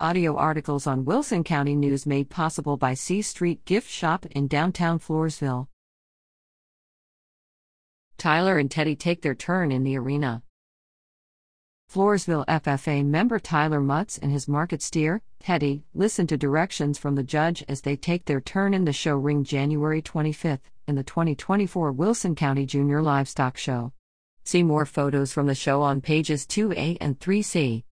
Audio articles on Wilson County News made possible by C Street Gift Shop in downtown Floresville. Tyler and Teddy take their turn in the arena. Floresville FFA member Tyler Mutz and his market steer, Teddy, listen to directions from the judge as they take their turn in the show ring January 25th in the 2024 Wilson County Junior Livestock Show. See more photos from the show on pages 2A and 3C.